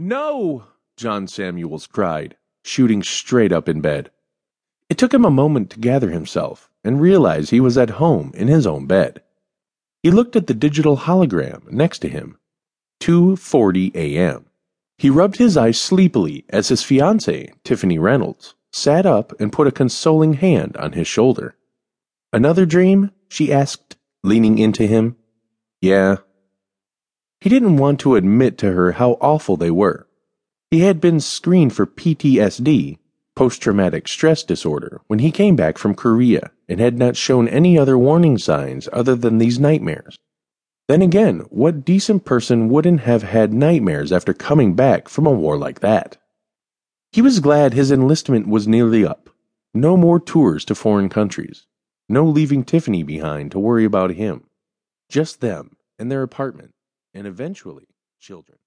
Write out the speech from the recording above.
No! John Samuels cried, shooting straight up in bed. It took him a moment to gather himself and realize he was at home in his own bed. He looked at the digital hologram next to him. 2:40 a.m. He rubbed his eyes sleepily as his fiancée, Tiffany Reynolds, sat up and put a consoling hand on his shoulder. Another dream? she asked, leaning into him. Yeah. He didn't want to admit to her how awful they were. He had been screened for PTSD, post traumatic stress disorder, when he came back from Korea and had not shown any other warning signs other than these nightmares. Then again, what decent person wouldn't have had nightmares after coming back from a war like that? He was glad his enlistment was nearly up. No more tours to foreign countries. No leaving Tiffany behind to worry about him. Just them and their apartment, and eventually children.